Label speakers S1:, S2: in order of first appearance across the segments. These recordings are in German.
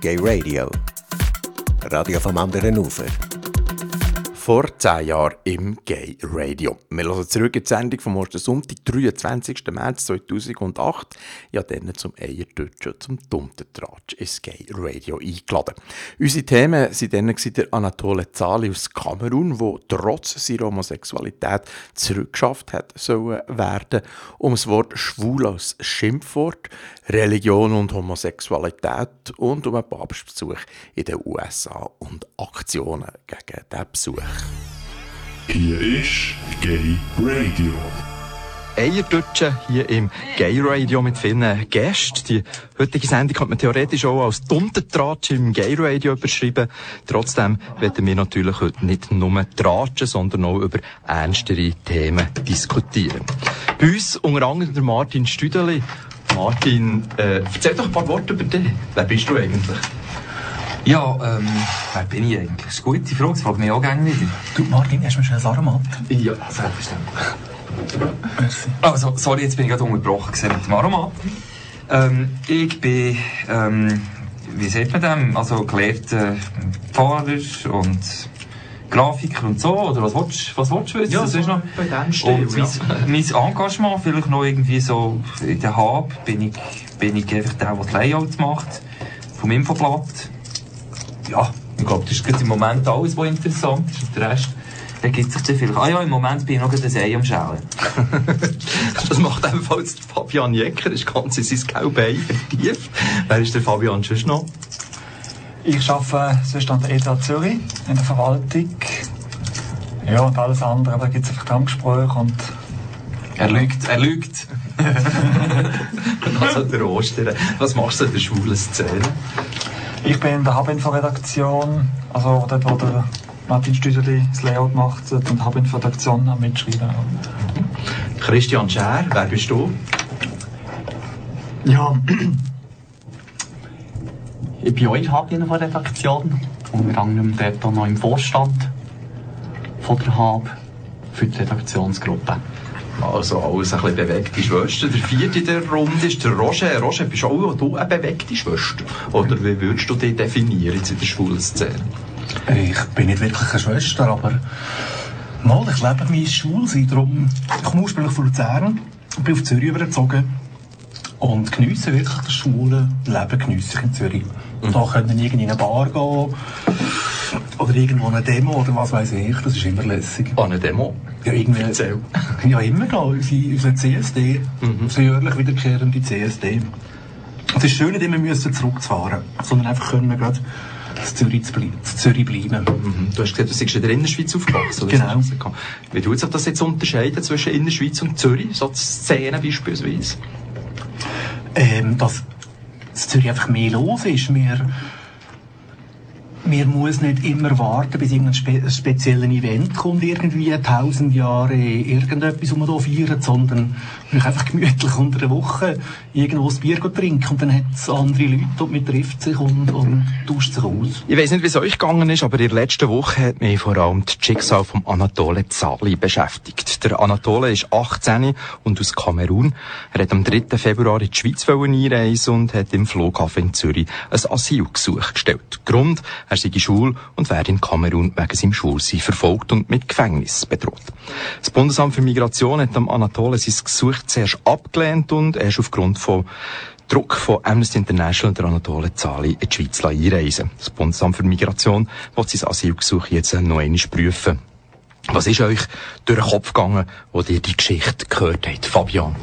S1: Gay Radio. Radio vom anderen Ufer
S2: vor zehn Jahren im Gay Radio. Wir hören zurück in die Sendung vom ersten Sonntag, 23. März 2008. Ja, dann zum Eierdeutschen, zum Dummtentratsch ins Gay Radio eingeladen. Unsere Themen waren dann der Anatole Zali aus Kamerun, der trotz seiner Homosexualität zurückgeschafft hat sollen werden, um das Wort schwul als Schimpfwort, Religion und Homosexualität und um einen Papstbesuch in den USA und Aktionen gegen diesen Besuch.
S3: Hier ist Gay Radio.
S4: Eierdeutschen hier im Gay Radio mit vielen Gästen. Die heutige Sendung könnte man theoretisch auch als Duntentratsch im Gay Radio überschreiben. Trotzdem werden wir natürlich heute nicht nur tratschen, sondern auch über ernstere Themen diskutieren. Bei uns unter anderem der Martin Stüdeli. Martin, äh, erzähl doch ein paar Worte über dich. Wer bist du eigentlich?
S5: Ja, ähm, wer bin ich eigentlich? Das ist eine gute Frage, das fragt mich auch gerne wieder.
S6: Du, Martin, hast du mir schnell ein Aromat?
S5: Ja, selbstverständlich. Merci. Also, sorry, jetzt bin ich gerade unterbrochen mit dem Aromat. Ähm, ich bin, ähm, wie sagt man dem? Also, gelehrter Pfarrer und Grafiker und so, oder was willst, was willst du wissen?
S6: Ja, das ist noch bei und
S5: mein, ja. mein Engagement, vielleicht noch irgendwie so in der Hab, bin ich, bin ich einfach der, der das Layout macht, vom Infoblatt ja, ich glaube, das ist gerade im Moment alles, was interessant ist. Und der Rest ergibt sich zu viel. Ah ja, im Moment bin ich noch ein Ei am Schälen.
S4: das macht ebenfalls Fabian Jecker, das ist ganz in sein gelbe Ei vertieft. Wer ist der Fabian sonst noch?
S6: Ich arbeite sonst an der ETH Zürich in der Verwaltung. Ja, und alles andere, aber da gibt es einfach Tankgespräche und...
S5: Er lügt, er lügt.
S4: also der Oster, was machst du in der schwulen Szene?
S6: Ich bin in der Hubinfo-Redaktion, also dort, wo der Martin Stüderli das Layout macht und Hubinfo-Redaktion am Mitschreiben.
S4: Christian Scher, wer bist du?
S7: Ja, ich bin auch in der Hubinfo-Redaktion, unter anderem dort noch im Vorstand von der Hub für die Redaktionsgruppe.
S4: Also alles ein bisschen bewegte Schwester. Der vierte in der Runde ist der Roger. Roger, bist auch du eine bewegte Schwester? Oder wie würdest du dich definieren jetzt in der schwulen Szene?
S8: Ich bin nicht wirklich eine Schwester, aber mal, ich lebe mein Schwulsein. Darum, ich komme ursprünglich von Luzern und bin auf Zürich übergezogen und geniesse wirklich das schwule Leben geniesse ich in Zürich. Mhm. Da können irgendwie in eine Bar gehen oder irgendwo eine Demo oder was weiß ich, das ist immer lässig.
S4: An eine Demo?
S8: Ja, irgendwie. Erzähl. Ja, immer da, unsere, unsere CSD, mhm. unsere jährlich wiederkehrende CSD. Es ist schön, nicht immer müssen zurückzufahren, sondern einfach können wir gerade Zürich, zu ble Zürich bleiben.
S4: Mhm. Du hast gesagt, du bist in der Innerschweiz aufgewachsen. Oder?
S8: Genau.
S4: Wie tut sich das jetzt unterscheiden zwischen Innerschweiz und Zürich? So Szenen beispielsweise?
S8: Ähm, dass in Zürich einfach mehr los ist. Wir man muss nicht immer warten, bis irgendein spe spezielles Event kommt, irgendwie tausend Jahre irgendetwas, um hier feiern, sondern man einfach gemütlich unter der Woche irgendwo ein Bier trinken und dann hat es andere Leute und man trifft sich und, und tauscht sich aus.
S4: Ich weiß nicht, wie es euch gegangen ist, aber in der letzten Woche hat mich vor allem das Schicksal von Anatole Zali beschäftigt. Der Anatole ist 18 und aus Kamerun. Er hat am 3. Februar in die Schweiz einreisen und hat im Flughafen in Zürich ein Asylgesuch gestellt. Grund, er sei schwul und werde in Kamerun wegen seinem Schwulsein verfolgt und mit Gefängnis bedroht. Das Bundesamt für Migration hat am Anatole sein Gesuch zuerst abgelehnt und er ist aufgrund von Druck von Amnesty International der Anatole Zali in die Schweiz einreisen. Das Bundesamt für Migration wird sein Asylgesuch jetzt noch einmal prüfen. Was ist euch durch den Kopf gegangen, wo ihr die Geschichte gehört habt, Fabian?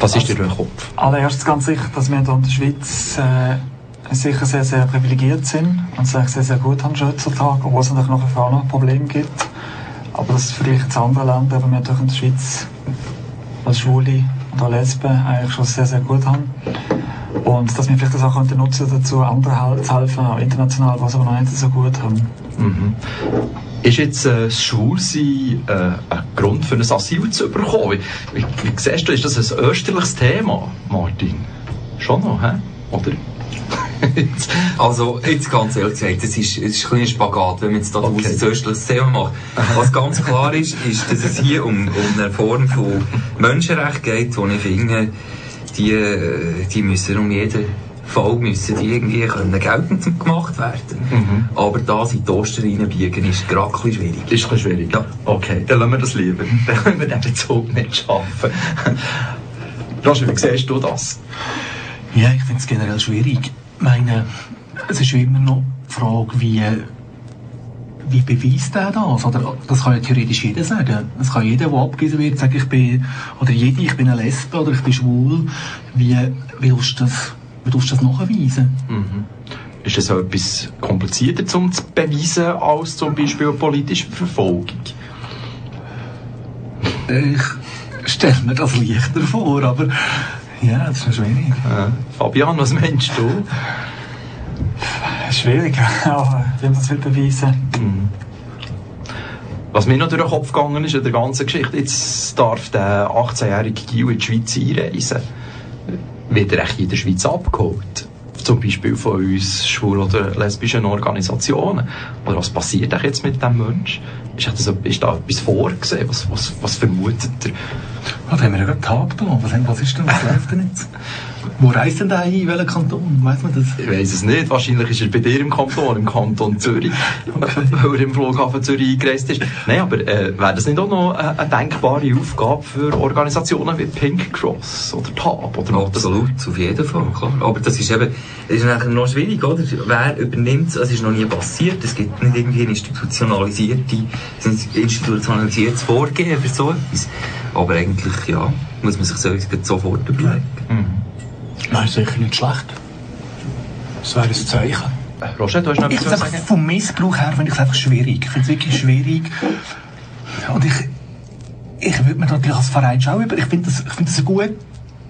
S4: Was ist dir durch den Kopf?
S6: Allererst ganz sicher, dass wir hier in der Schweiz äh, sicher sehr, sehr privilegiert sind und es sehr, sehr gut haben heutzutage, obwohl es natürlich noch ein paar Probleme gibt. Aber das vielleicht in anderen Ländern, aber wir natürlich in der Schweiz als Schwule und auch Lesben eigentlich schon sehr, sehr gut haben. Und dass wir vielleicht das auch könnten nutzen dazu, anderen zu helfen, auch international, was aber noch nicht so gut haben.
S4: Mhm. Ist jetzt äh, das Schwulsein äh, ein Grund für ein Asyl zu bekommen? Wie, wie, wie siehst du, ist das ein österliches Thema, Martin? Schon noch, hä? oder?
S5: also, jetzt ganz ehrlich gesagt, es ist, es ist ein Spagat, wenn man jetzt da okay. ein östliches Thema macht. Was ganz klar ist, ist, dass es hier um, um eine Form von Menschenrecht geht, die ich finde, die, die müssen um jeden Fall müssen die irgendwie können geltend gemacht werden. Aber das in die Oster reinbiegen ist gerade ein schwierig.
S4: Ist ein bisschen schwierig.
S5: Ja.
S4: Okay, dann lassen wir das lieber. Dann können wir den Bezug nicht schaffen. Roger, wie siehst du das?
S8: Ja, ich finde es generell schwierig. Ich meine, es ist immer noch die Frage, wie, wie beweist er das? Oder, das kann ja theoretisch jeder sagen. Es kann jeder, der abgewiesen wird, sagen, ich bin, oder jede, ich bin eine Lesbe oder ich bin schwul. Wie willst du das, wie willst du das nachweisen?
S4: Ist das so etwas komplizierter zum zu beweisen als zum Beispiel eine politische Verfolgung?
S8: Ich stelle mir das leichter vor, aber ja, das ist noch schwierig.
S4: Äh, Fabian, was meinst du?
S6: Schwierig, aber wie man das will beweisen.
S4: Was mir noch durch den Kopf gegangen ist in der ganzen Geschichte, jetzt darf der 18-jährige Gil in die Schweiz einreisen. Wird er echt in der Schweiz abgeholt? Zum Beispiel von uns schwul- oder lesbischen Organisationen. Oder was passiert jetzt mit diesem Mensch? Ist, das, ist da etwas vorgesehen? Was, was, was vermutet er?
S8: Ah, da haben wir ja gerade Tag was ist denn, was läuft denn jetzt? Wo reist denn der ein? In welchen Kanton? Weiss man das?
S4: Ich weiss es nicht. Wahrscheinlich ist er bei dir im Kanton, im Kanton Zürich, weil er im Flughafen Zürich eingereist ist. Nein, aber äh, wäre das nicht auch noch eine, eine denkbare Aufgabe für Organisationen wie Pink Cross oder TAB? Oder
S5: Absolut, auf jeden Fall, klar. Aber das ist eben, das ist nachher noch schwierig, oder? Wer übernimmt es? Es ist noch nie passiert. Es gibt nicht irgendwie ein institutionalisierte, ein institutionalisiertes Vorgehen für so etwas. Aber eigentlich, ja, muss man sich so, sofort überlegen.
S8: Nein, sicher nicht schlecht. Das wäre ein Zeichen.
S4: Roger, du hast noch
S8: Ich
S4: etwas
S8: finde
S4: zu sagen?
S8: vom Missbrauch her finde ich es einfach schwierig. Ich finde es wirklich schwierig. Und ich, ich würde mir natürlich als Verein schauen, über. Ich finde das, ich finde das eine, gut,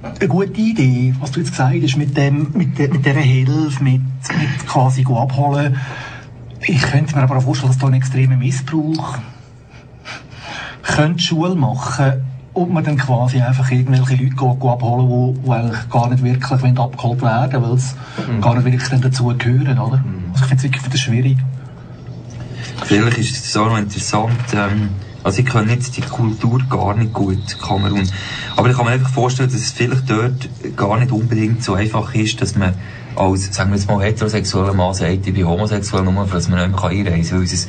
S8: eine gute Idee, was du jetzt gesagt hast, mit dem, mit, der, mit dieser Hilfe, mit, mit quasi abholen. Ich könnte mir aber auch vorstellen, dass da ein extremer Missbrauch könnte Schule machen und man dann quasi einfach irgendwelche Leute go, go abholen, die, die eigentlich gar nicht wirklich abgeholt werden weil sie gar nicht wirklich dann dazu gehören, oder? Also ich finde es wirklich das schwierig.
S5: Vielleicht ist es auch noch interessant, ähm, also ich kenne jetzt die Kultur gar nicht gut, Kamerun. Aber ich kann mir einfach vorstellen, dass es vielleicht dort gar nicht unbedingt so einfach ist, dass man als, sagen wir jetzt mal, heterosexueller Mann sagt, ich bin homosexuell, nur dass man nicht mehr einreisen kann, weil es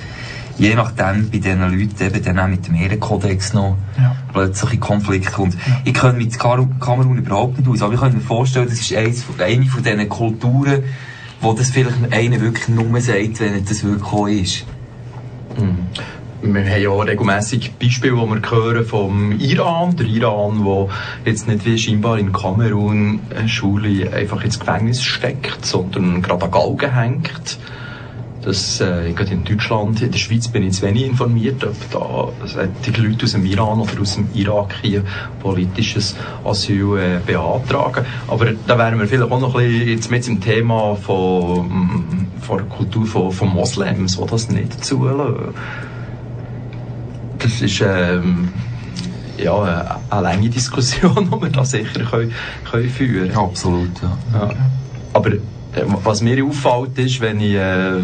S5: je nachdem bei diesen Leuten eben dann auch mit dem Ehrenkodex noch
S8: Ja.
S5: plötzlich in Konflikt kommt. Ich kann mit Kamerun überhaupt nicht aus, aber ich kann mir vorstellen, das ist eins von, eine von diesen Kulturen, wo das vielleicht einer wirklich nur sagt, wenn er das wirklich auch ist.
S4: Wir haben ja auch regelmässig Beispiele, die wir hören vom Iran. Der Iran, wo jetzt nicht wie scheinbar in Kamerun eine Schule einfach ins Gefängnis steckt, sondern gerade an Galgen hängt. Das, äh, gerade in Deutschland, in der Schweiz bin ich zu wenig informiert, ob da solche Leute aus dem Iran oder aus dem Irak hier politisches Asyl äh, beantragen. Aber da wären wir vielleicht auch noch ein bisschen jetzt mit dem Thema von, mm, von der Kultur von, von Moslems, die das nicht zulassen. Das ist ähm, ja, eine, eine lange Diskussion, die wir da sicher können, können führen können.
S5: Absolut, ja.
S4: Ja. Aber äh, was mir auffällt, ist, wenn ich äh,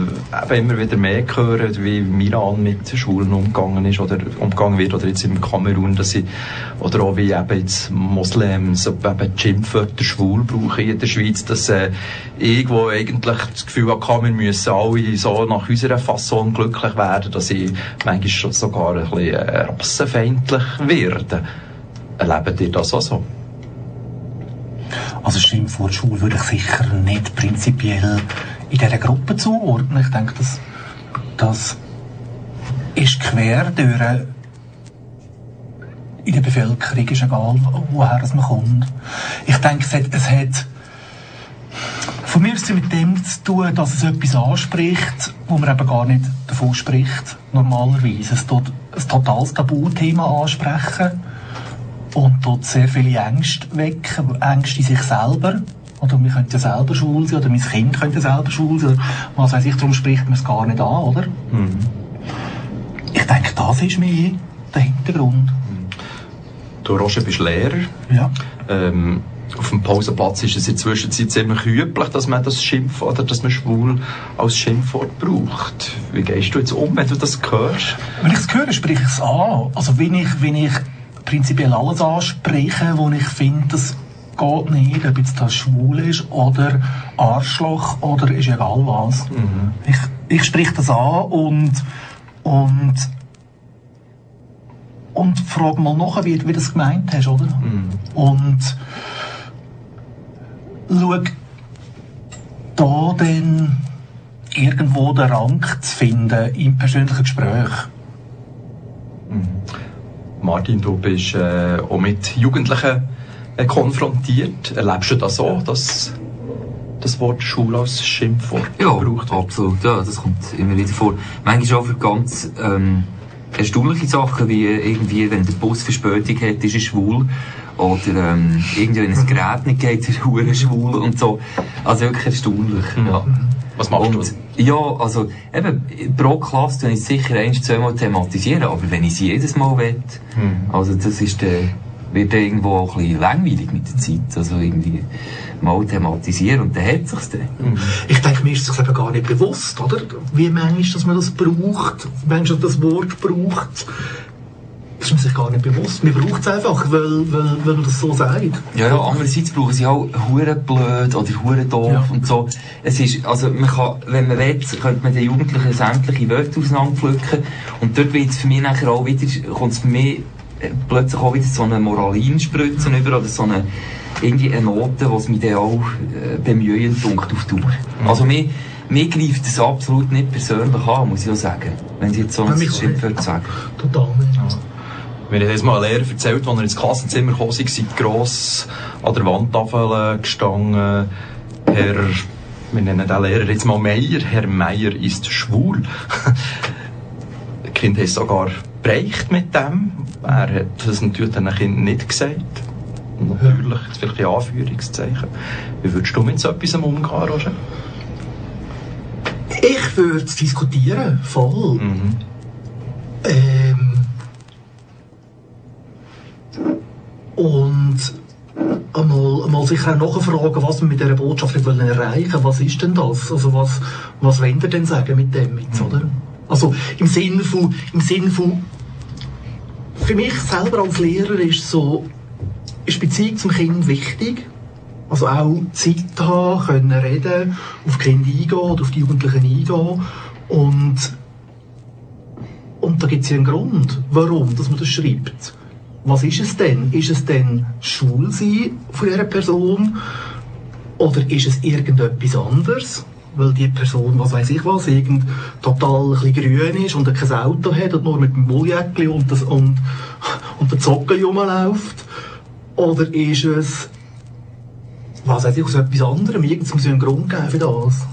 S4: immer wieder mehr höre, wie im Iran mit Schulen umgegangen ist oder umgegangen wird, oder jetzt im Kamerun, dass ich, oder auch wie eben jetzt Moslems, eben die Schimpfwörter schwul brauche in der Schweiz, dass äh, ich, wo eigentlich das Gefühl hatte, wir müssen alle so nach unserer Fasson glücklich werden, dass ich manchmal schon sogar ein bisschen äh, rassenfeindlich werde. Erlebt ihr das auch so?
S8: Also Schimpfwort Schule würde ich sicher nicht prinzipiell in dieser Gruppe zuordnen. Ich denke, das, das ist quer durch in der Bevölkerung, ist egal, woher man kommt. Ich denke, es hat, es hat von mir ist es mit dem zu tun, dass es etwas anspricht, wo man eben gar nicht davon spricht, normalerweise. Es tut ein totales Tabuthema ansprechen und dort sehr viele Ängste wecken, Ängste in sich selber. Oder wir könnten ja selber schwul sein, oder mein Kind könnte selber schwul sein, oder was weiß ich, darum spricht man es gar nicht an, oder? Ich denke, das ist mehr der Hintergrund.
S4: Du, Roger, bist Lehrer.
S8: Ja.
S4: Ähm, auf dem Pausenplatz ist es in der Zwischenzeit ziemlich üblich, dass man das Schimpf oder dass man schwul als Schimpfwort braucht. Wie gehst du jetzt um, wenn du das hörst?
S8: Wenn ich es höre, spreche ich es an. Also wenn ich, wenn ich prinzipiell alles anspreche, wo ich finde, das geht nicht, ob jetzt das schwul ist oder Arschloch oder ist egal was. Ich, ich sprich das an und, und, und frage mal nach, wie, wie du das gemeint hast, oder? Und schau da dann irgendwo den Rang zu finden im persönlichen Gespräch.
S4: Martin, du bist äh, auch mit Jugendlichen äh, konfrontiert. Erlebst du das so, dass das Wort Schule als Schimpfwort
S5: Ja,
S4: gebraucht wird?
S5: absolut. Ja, das kommt immer wieder vor. Manchmal auch für ganz ähm, erstaunliche Sachen, wie irgendwie, wenn der Bus Verspätung hat, ist er schwul. Oder ähm, irgendwie, wenn ein Gerät nicht geht, ist er schwul und so. Also wirklich erstaunlich. Ja.
S4: Was machst
S5: Und, ja, also eben, pro Klasse tue ich es sicher ein, zweimal thematisieren, aber wenn ich sie jedes Mal will, also das ist der, wird dann irgendwo auch ein bisschen langweilig mit der Zeit. Also irgendwie mal thematisieren und dann hat sich's dann.
S8: Ich denke, mir ist es eben gar nicht bewusst, oder? Wie manchmal, dass man das braucht, manchmal das Wort braucht. Das ist man sich gar nicht bewusst. Man braucht es einfach, weil, weil, weil man das so sagt.
S5: Ja, ja, andererseits brauchen sie auch hure blöd oder hure doof
S8: Ja.
S5: und so. Es ist, also man kann, wenn man will, könnte man den Jugendlichen sämtliche Wörter auseinanderpflücken und dort wird es für mich nachher auch wieder, kommt es für mich äh, plötzlich auch wieder so eine Moralinspritzen über oder so eine, irgendwie eine Note, die es mich dann auch äh, bemühen dunkt auf Dauer. Also mir, mir greift das absolut nicht persönlich an, muss ich auch sagen. Wenn sie jetzt so ein Schimpfwort sagen.
S8: Total nicht.
S4: Mir hat einmal ein Lehrer erzählt, als er ins Klassenzimmer kam, sei gross an der Wandtafel äh, gestanden. Herr, wir nennen den Lehrer jetzt mal Meier. Herr Meier ist schwul. Die Kind hat sogar bereicht mit dem. Er hat das natürlich den Kindern nicht gesagt. Natürlich, jetzt vielleicht in Anführungszeichen. Wie würdest du mit so etwas umgehen, Roger?
S8: Ich würde es diskutieren, voll.
S4: Mhm.
S8: Ähm, und einmal, einmal sicher auch nachfragen, was wir mit dieser Botschaft wollen erreichen Was ist denn das? Also was, was wollen wir denn sagen mit dem jetzt, oder? Also im Sinne von, im Sinne von für mich selber als Lehrer ist so, ist die Beziehung zum Kind wichtig. Also auch Zeit haben, können reden, auf die Kinder eingehen oder auf die Jugendlichen eingehen. Und, und da gibt es ja einen Grund, warum dass man das schreibt. Was ist es denn? Ist es denn Schulsein von dieser Person? Oder ist es irgendetwas anderes? Weil die Person, was weiß ich was, irgend total ein grün ist und kein Auto hat und nur mit dem Mulljäckchen und, das, und, und der Zocken rumläuft? Oder ist es, was weiß ich, aus etwas anderem? Irgendwas muss einen Grund geben für das.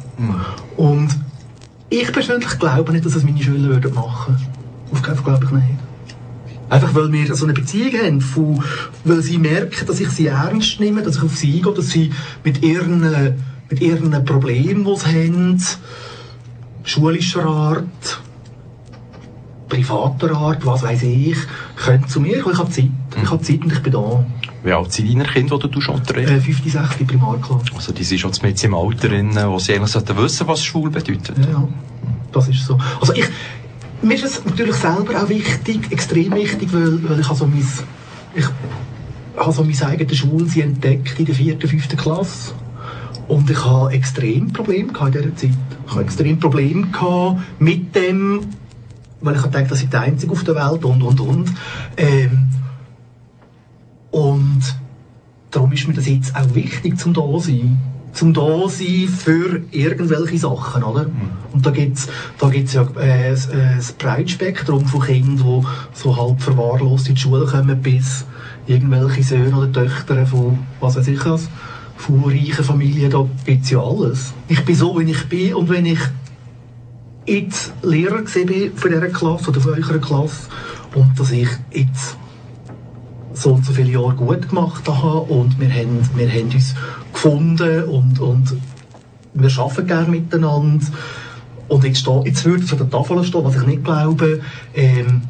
S8: Und ich persönlich glaube nicht, dass es meine Schüler würden machen Auf keinen Fall glaube ich nicht. Einfach weil wir so eine Beziehung haben, von, weil sie merken, dass ich sie ernst nehme, dass ich auf sie eingehe, dass sie mit ihren, mit ihren Problemen, die sie haben, schulischer Art, privater Art, was weiß ich, können zu mir kommen. Ich habe Zeit. Ich habe Zeit und ich bin da.
S4: Wie alt sind deine Kinder, die du schon unterrichtest?
S8: Äh, 5. 6. Primarklasse.
S4: Also die sind schon mit im Alter, drin, wo sie eigentlich sollten wissen, was schwul bedeutet.
S8: Ja, ja. Das ist so. Also ich, mir ist es natürlich selber auch wichtig, extrem wichtig, weil, weil ich habe so mein, ich habe so mein eigenes Schulsein entdeckt in der vierten, fünften Klasse. Und ich habe extrem Probleme in dieser Zeit. Ich habe extrem Probleme mit dem, weil ich gedacht, dass ich der Einzige auf der Welt und, und, und. Ähm, und darum ist mir das jetzt auch wichtig, zum da sein. Zum da sein für irgendwelche Sachen, oder? Und da gibt's, da gibt's ja äh, ein, ein breites Spektrum von Kindern, die so halb verwahrlost in die Schule kommen, bis irgendwelche Söhne oder Töchter von, was weiß ich was, von reichen Familien, da gibt's ja alles. Ich bin so, wie ich bin und wenn ich jetzt Lehrer bin von dieser Klasse oder von eurer Klasse und dass ich jetzt so und so viele Jahre gut gemacht habe und wir haben, wir haben uns gefunden und, und wir arbeiten gerne miteinander. Und jetzt, jetzt würde es an der Tafel stehen, was ich nicht glaube, ähm,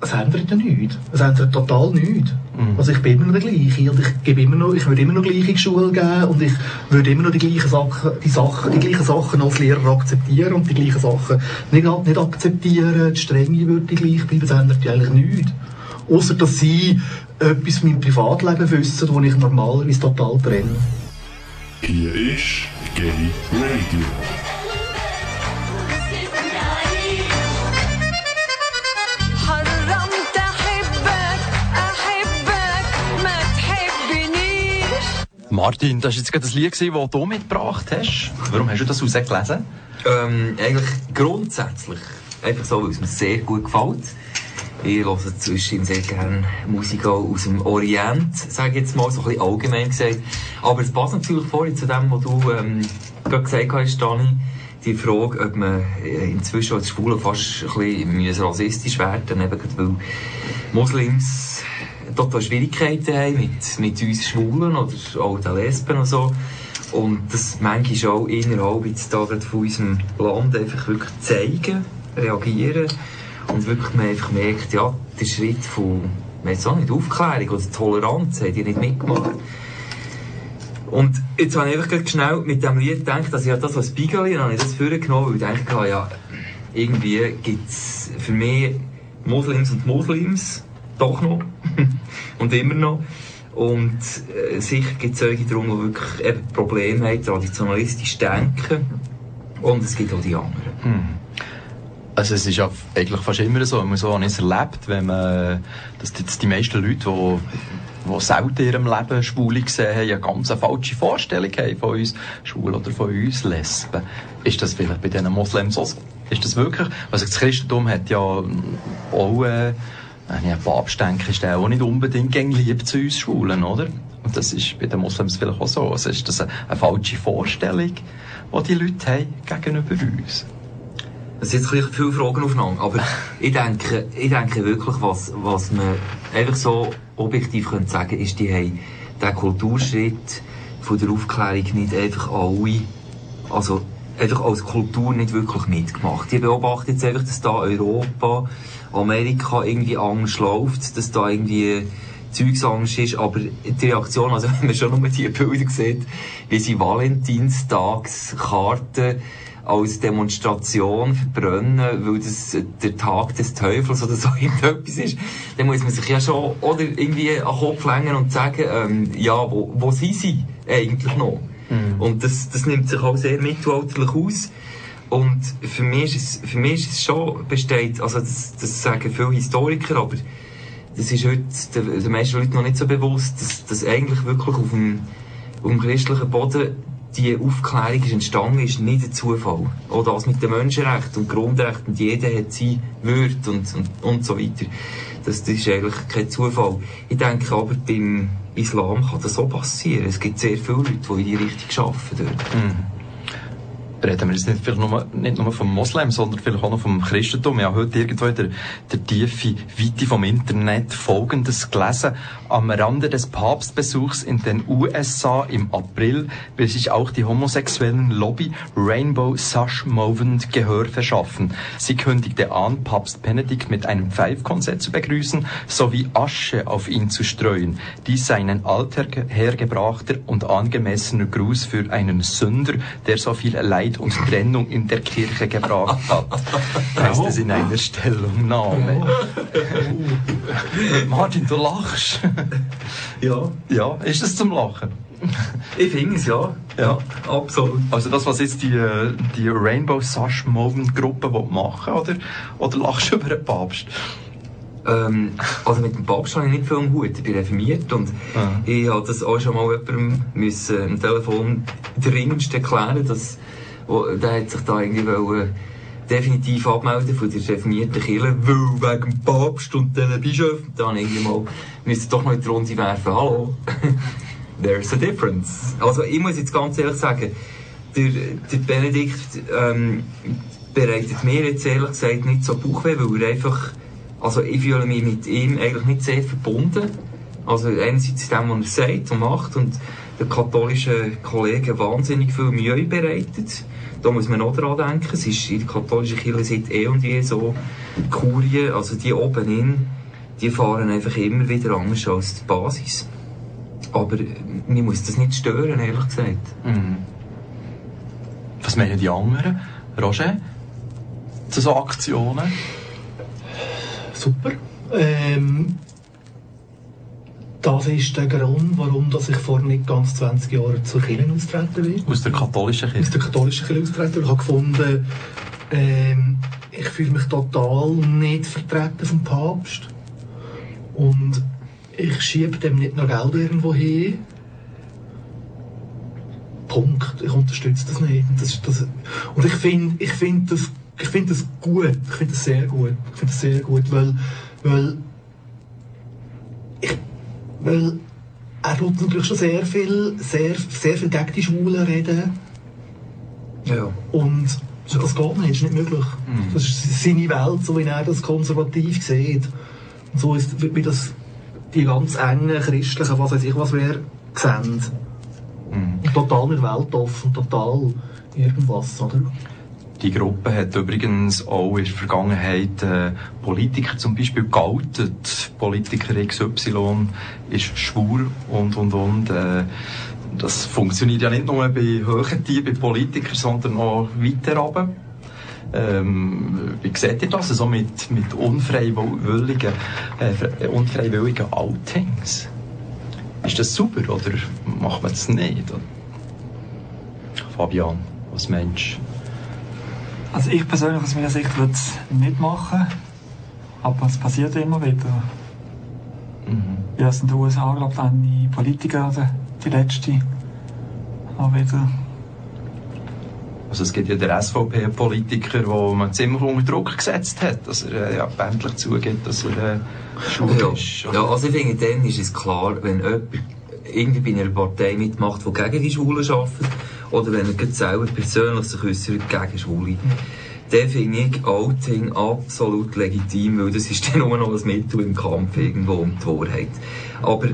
S8: es ändert ja nichts. Es ändert total nichts. Also ich bin immer noch der gleiche und ich, gebe immer noch, ich würde immer noch gleiche Schule geben und ich würde immer noch die gleichen Sachen, die Sachen, die gleichen Sachen als Lehrer akzeptieren und die gleichen Sachen nicht, nicht akzeptieren. Die Strenge würde gleich bleiben, es ändert ja eigentlich nichts. Außer dass sie etwas von meinem Privatleben wissen, das ich normalerweise total trenne.
S3: Hier ist Gay Radio.
S4: Martin, das war jetzt gerade das Lied, das du mitgebracht hast. Warum hast du das rausgelesen?
S5: Ähm, eigentlich grundsätzlich. Einfach so, weil es mir sehr gut gefällt. Ich höre zwischen sehr gerne Musik aus dem Orient, sage ich jetzt mal, so ein bisschen allgemein gesagt. Aber es passt natürlich vorhin zu dem, was du ähm, gerade gesagt hast, Dani. Die Frage, ob man äh, inzwischen als Schwule fast ein bisschen rassistisch werden eben weil Muslims total Schwierigkeiten haben mit, mit uns Schwulen oder auch den Lesben und so. Und das manchmal auch innerhalb jetzt da von unserem Land einfach wirklich zeigen, reagieren. Und wirklich man einfach merkt, ja, der Schritt von, man auch nicht, Aufklärung oder Toleranz hat die nicht mitgemacht. Und jetzt habe ich einfach schnell mit dem Lied gedacht, dass ich das als Spiegel habe ich das vorgenommen, weil ich dachte, ja, irgendwie gibt's für mich Moslems und Moslems doch noch und immer noch. Und äh, sicher gibt es solche drum, die wirklich eben Probleme haben, traditionalistisch denken. Und es gibt auch die anderen.
S4: Also es ist ja eigentlich fast immer so, man so es erlebt, wenn man, dass jetzt die meisten Leute, die die selten in ihrem Leben Schwule gesehen haben, eine ganz falsche Vorstellung haben von uns Schwulen oder von uns Lesben. Ist das vielleicht bei diesen Moslems so? Ist das wirklich? Also das Christentum hat ja auch, äh, wenn ich an Papst denke, ist auch nicht unbedingt gegen lieb zu uns Schwulen, oder? Und das ist bei den Moslems vielleicht auch so. Also ist das eine, eine falsche Vorstellung, die die Leute haben gegenüber uns?
S5: Es sind jetzt viele Fragen aufeinander, aber ich denke, ich denke wirklich, was, was man einfach so objektiv könnte sagen, ist, die haben den Kulturschritt von der Aufklärung nicht einfach alle, also einfach als Kultur nicht wirklich mitgemacht. Die beobachten jetzt einfach, dass da Europa, Amerika irgendwie anders läuft, dass da irgendwie Zeugs anders ist, aber die Reaktion, also wenn man schon nur die Bilder sieht, wie sie Valentinstagskarten als Demonstration verbrennen, weil das der Tag des Teufels oder so irgendetwas ist, dann muss man sich ja schon oder irgendwie an den Kopf längen und sagen, ähm, ja, wo, wo sind sie eigentlich noch? Und das, das nimmt sich auch sehr mittelalterlich aus. Und für mich ist es, für mich ist es schon besteht, also das, das sagen viele Historiker, aber das ist heute den, den meisten Leuten noch nicht so bewusst, dass, dass eigentlich wirklich auf dem, auf dem christlichen Boden die Aufklärung ist entstanden, ist nicht ein Zufall. Auch das mit den Menschenrechten und Grundrechten, und jeder hat sein Würde und, und, und so weiter. Das, das ist eigentlich kein Zufall. Ich denke aber, beim Islam kann das so passieren. Es gibt sehr viele Leute, die in die Richtung arbeiten dort.
S4: reden wir jetzt nicht, vielleicht nur, nicht nur vom Moslem, sondern vielleicht auch noch vom Christentum. Ich habe heute irgendwo in der, der tiefen Weite vom Internet Folgendes gelesen. Am Rande des Papstbesuchs in den USA im April will sich auch die homosexuellen Lobby Rainbow Sash Movement Gehör verschaffen. Sie kündigte an, Papst Benedikt mit einem Pfeifkonzert zu begrüßen, sowie Asche auf ihn zu streuen. Dies sei ein alter, hergebrachter und angemessener Gruß für einen Sünder, der so viel Leid und Trennung in der Kirche gebracht hat. Heißt es in einer Stellungnahme. Martin, du lachst.
S5: Ja.
S4: Ja, ist es zum Lachen?
S5: Ich finde es, ja.
S4: Ja.
S5: Absolut.
S4: Also das, was jetzt die, die Rainbow Sash Movement Gruppe machen oder, oder lachst du über den Papst?
S5: Ähm, also mit dem Papst habe ich nicht viel am Hut. Ich bin reformiert und
S4: Ah.
S5: ich habe das auch schon mal jemandem müssen am Telefon dringendst erklären, dass der hat sich da irgendwie wollen, definitiv abmelden von der reformierten Kirche, weil wegen dem Papst und den Bischöfen. Da habe ich irgendwie mal müssen doch noch in die Runde werfen. Hallo, there's a difference. Also ich muss jetzt ganz ehrlich sagen, der, der Benedikt ähm, bereitet mir jetzt ehrlich gesagt nicht so Bauchweh, weil er einfach, also ich fühle mich mit ihm eigentlich nicht sehr verbunden. Also einerseits dem, was er sagt und macht und den katholischen Kollegen wahnsinnig viel Mühe bereitet. Da muss man auch dran denken, es ist in der katholischen Kirche seit eh und je so, Kurien, also die oben in, die fahren einfach immer wieder anders als die Basis. Aber mir muss das nicht stören, ehrlich gesagt.
S4: Was meinen die anderen? Roger? Zu so Aktionen?
S8: Super. Ähm, Das ist der Grund, warum dass ich vor nicht ganz 20 Jahren zur Kirche austreten bin.
S4: Aus der katholischen
S8: Aus
S4: Kirche.
S8: der katholischen Kirche austreten. Ich habe gefunden, ähm, ich fühle mich total nicht vertreten vom Papst. Und ich schiebe dem nicht noch Geld irgendwo hin. Punkt. Ich unterstütze das nicht. Und, das, das, und ich finde ich find das, ich find das gut. Ich finde das sehr gut. Ich finde das sehr gut, weil, weil, ich, weil er tut natürlich schon sehr viel, sehr, sehr viel gegen die Schwulen reden.
S5: Ja.
S8: Und das geht nicht, das ist nicht möglich. Das ist seine Welt, so wie er das konservativ sieht. Und so ist, wie das die ganz engen christlichen, was weiß ich was wer, sehen. Und total nicht weltoffen, total irgendwas, oder?
S4: Die Gruppe hat übrigens auch in der Vergangenheit äh, Politiker zum Beispiel geoutet. Politiker XY ist schwul und und und. Äh, das funktioniert ja nicht nur bei hohen Tieren, bei Politikern, sondern auch weiter runter. Ähm, wie seht ihr das? So mit, mit unfreiwilligen, äh, fre- unfreiwilligen Outings? Ist das super oder macht man das nicht? Fabian, meinst du?
S6: Also ich persönlich aus meiner Sicht würde es nicht machen, aber es passiert immer wieder. Ja, es sind in den USA, glaube ich, eine Politiker, oder die letzte, auch wieder.
S4: Also es gibt ja den SVP-Politiker, wo man ziemlich unter Druck gesetzt hat, dass er äh, ja, endlich zugibt, dass er äh, schwul
S5: Ja.
S4: ist.
S5: ja, also ich finde, dann ist es klar, wenn jemand irgendwie bei einer Partei mitmacht, die gegen die Schwulen arbeitet, oder wenn er selber persönlich sich äußert gegen Schwule, dann finde ich Outing absolut legitim, weil das ist dann nur noch ein Mittel im Kampf irgendwo um die Wahrheit. Aber,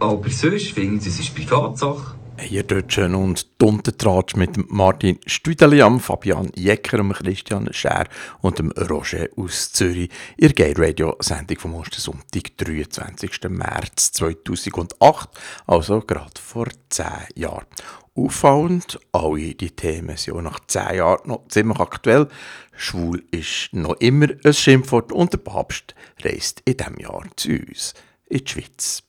S5: aber sonst finde ich, das ist Privatsache.
S2: Ihr Deutschen und Duntentratsch mit Martin Stüdeliam, Fabian Jecker, dem Christian Scher und dem Roger aus Zürich. Ihr Gay Radio Sendung vom Ostersonntag, 23. März 2008, also gerade vor 10 Jahren. Auffallend, alle die Themen sind auch nach 10 Jahren noch ziemlich aktuell. Schwul ist noch immer ein Schimpfwort und der Papst reist in diesem Jahr zu uns in die Schweiz.